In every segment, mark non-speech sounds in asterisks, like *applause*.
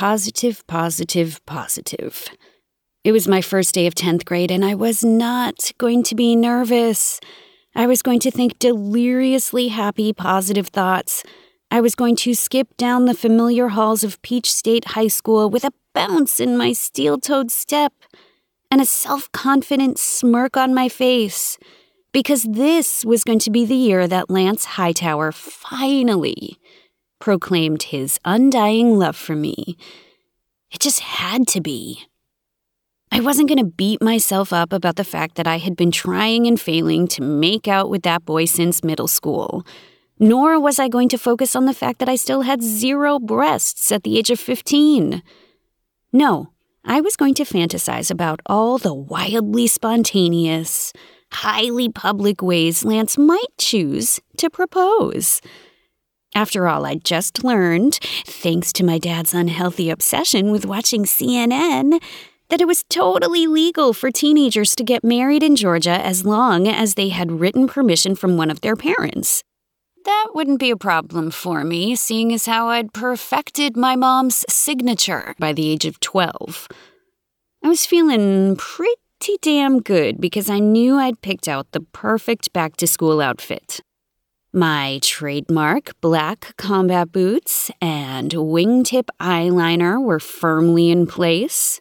positive, positive, positive. It was my first day of 10th grade, and I was not going to be nervous. I was going to think deliriously happy, positive thoughts. I was going to skip down the familiar halls of Peach State High School with a bounce in my steel toed step and a self confident smirk on my face, because this was going to be the year that Lance Hightower finally proclaimed his undying love for me. It just had to be. I wasn't going to beat myself up about the fact that I had been trying and failing to make out with that boy since middle school. Nor was I going to focus on the fact that I still had zero breasts at the age of 15. No, I was going to fantasize about all the wildly spontaneous, highly public ways Lance might choose to propose. After all, I'd just learned, thanks to my dad's unhealthy obsession with watching CNN, that it was totally legal for teenagers to get married in Georgia as long as they had written permission from one of their parents. That wouldn't be a problem for me, seeing as how I'd perfected my mom's signature by the age of 12. I was feeling pretty damn good because I knew I'd picked out the perfect back to school outfit. My trademark black combat boots and wingtip eyeliner were firmly in place.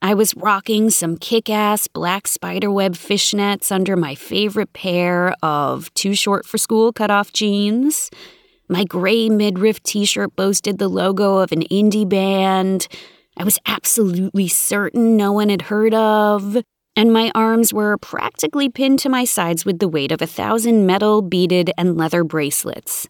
I was rocking some kick ass black spiderweb fishnets under my favorite pair of too short for school cutoff jeans. My gray midriff t shirt boasted the logo of an indie band I was absolutely certain no one had heard of. And my arms were practically pinned to my sides with the weight of a thousand metal, beaded, and leather bracelets.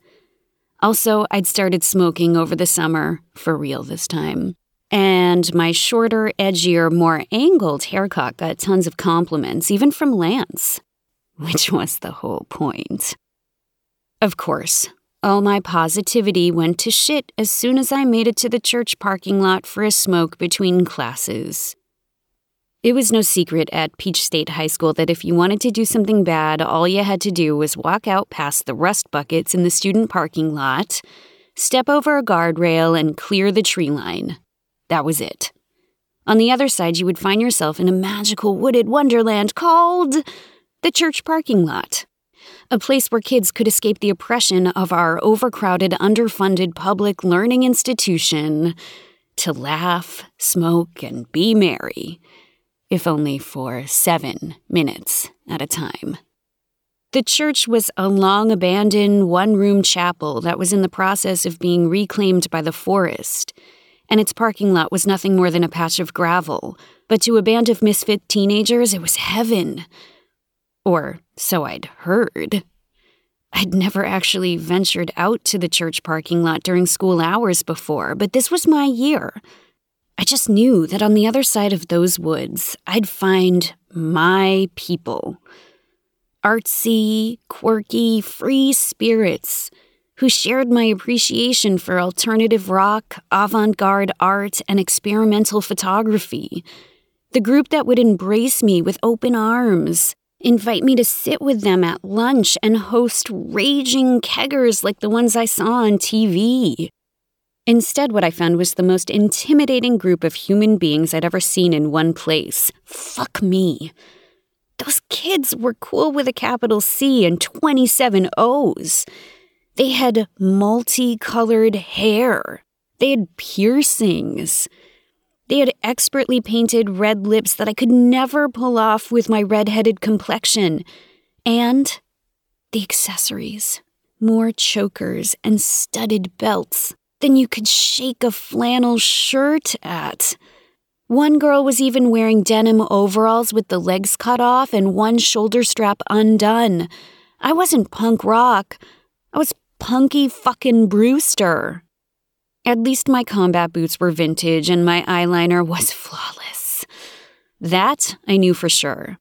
Also, I'd started smoking over the summer, for real this time and my shorter, edgier, more angled haircut got tons of compliments, even from Lance, *laughs* which was the whole point. Of course, all my positivity went to shit as soon as I made it to the church parking lot for a smoke between classes. It was no secret at Peach State High School that if you wanted to do something bad, all you had to do was walk out past the rust buckets in the student parking lot, step over a guardrail, and clear the tree line. That was it. On the other side, you would find yourself in a magical wooded wonderland called the church parking lot. A place where kids could escape the oppression of our overcrowded, underfunded public learning institution to laugh, smoke, and be merry, if only for seven minutes at a time. The church was a long abandoned one room chapel that was in the process of being reclaimed by the forest and its parking lot was nothing more than a patch of gravel. But to a band of misfit teenagers, it was heaven. Or so I'd heard. I'd never actually ventured out to the church parking lot during school hours before, but this was my year. I just knew that on the other side of those woods, I'd find my people. Artsy, quirky, free spirits who shared my appreciation for alternative rock, avant garde art, and experimental photography. The group that would embrace me with open arms, invite me to sit with them at lunch, and host raging keggers like the ones I saw on TV. Instead, what I found was the most intimidating group of human beings I'd ever seen in one place. Fuck me. Those kids were cool with a capital C and 27 O's. They had multicolored hair. They had piercings. They had expertly painted red lips that I could never pull off with my red-headed complexion. And the accessories more chokers and studded belts than you could shake a flannel shirt at. One girl was even wearing denim overalls with the legs cut off and one shoulder strap undone. I wasn't punk rock. I was punky fucking Brewster. At least my combat boots were vintage and my eyeliner was *laughs* flawless. That I knew for sure.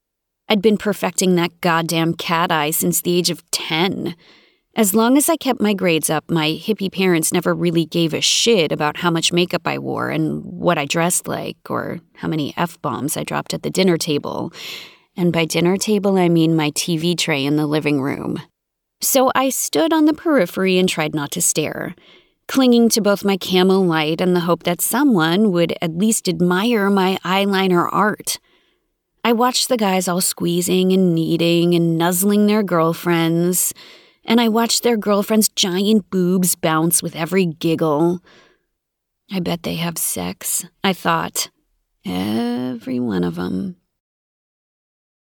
I'd been perfecting that goddamn cat eye since the age of 10. As long as I kept my grades up, my hippie parents never really gave a shit about how much makeup I wore and what I dressed like, or how many F bombs I dropped at the dinner table. And by dinner table, I mean my TV tray in the living room. So I stood on the periphery and tried not to stare. clinging to both my camel Light and the hope that someone would at least admire my eyeliner art. I watched the guys all squeezing and kneading and nuzzling their girlfriends, and I watched their girlfriends' giant boobs bounce with every giggle. I bet they have sex, I thought. Every one of them.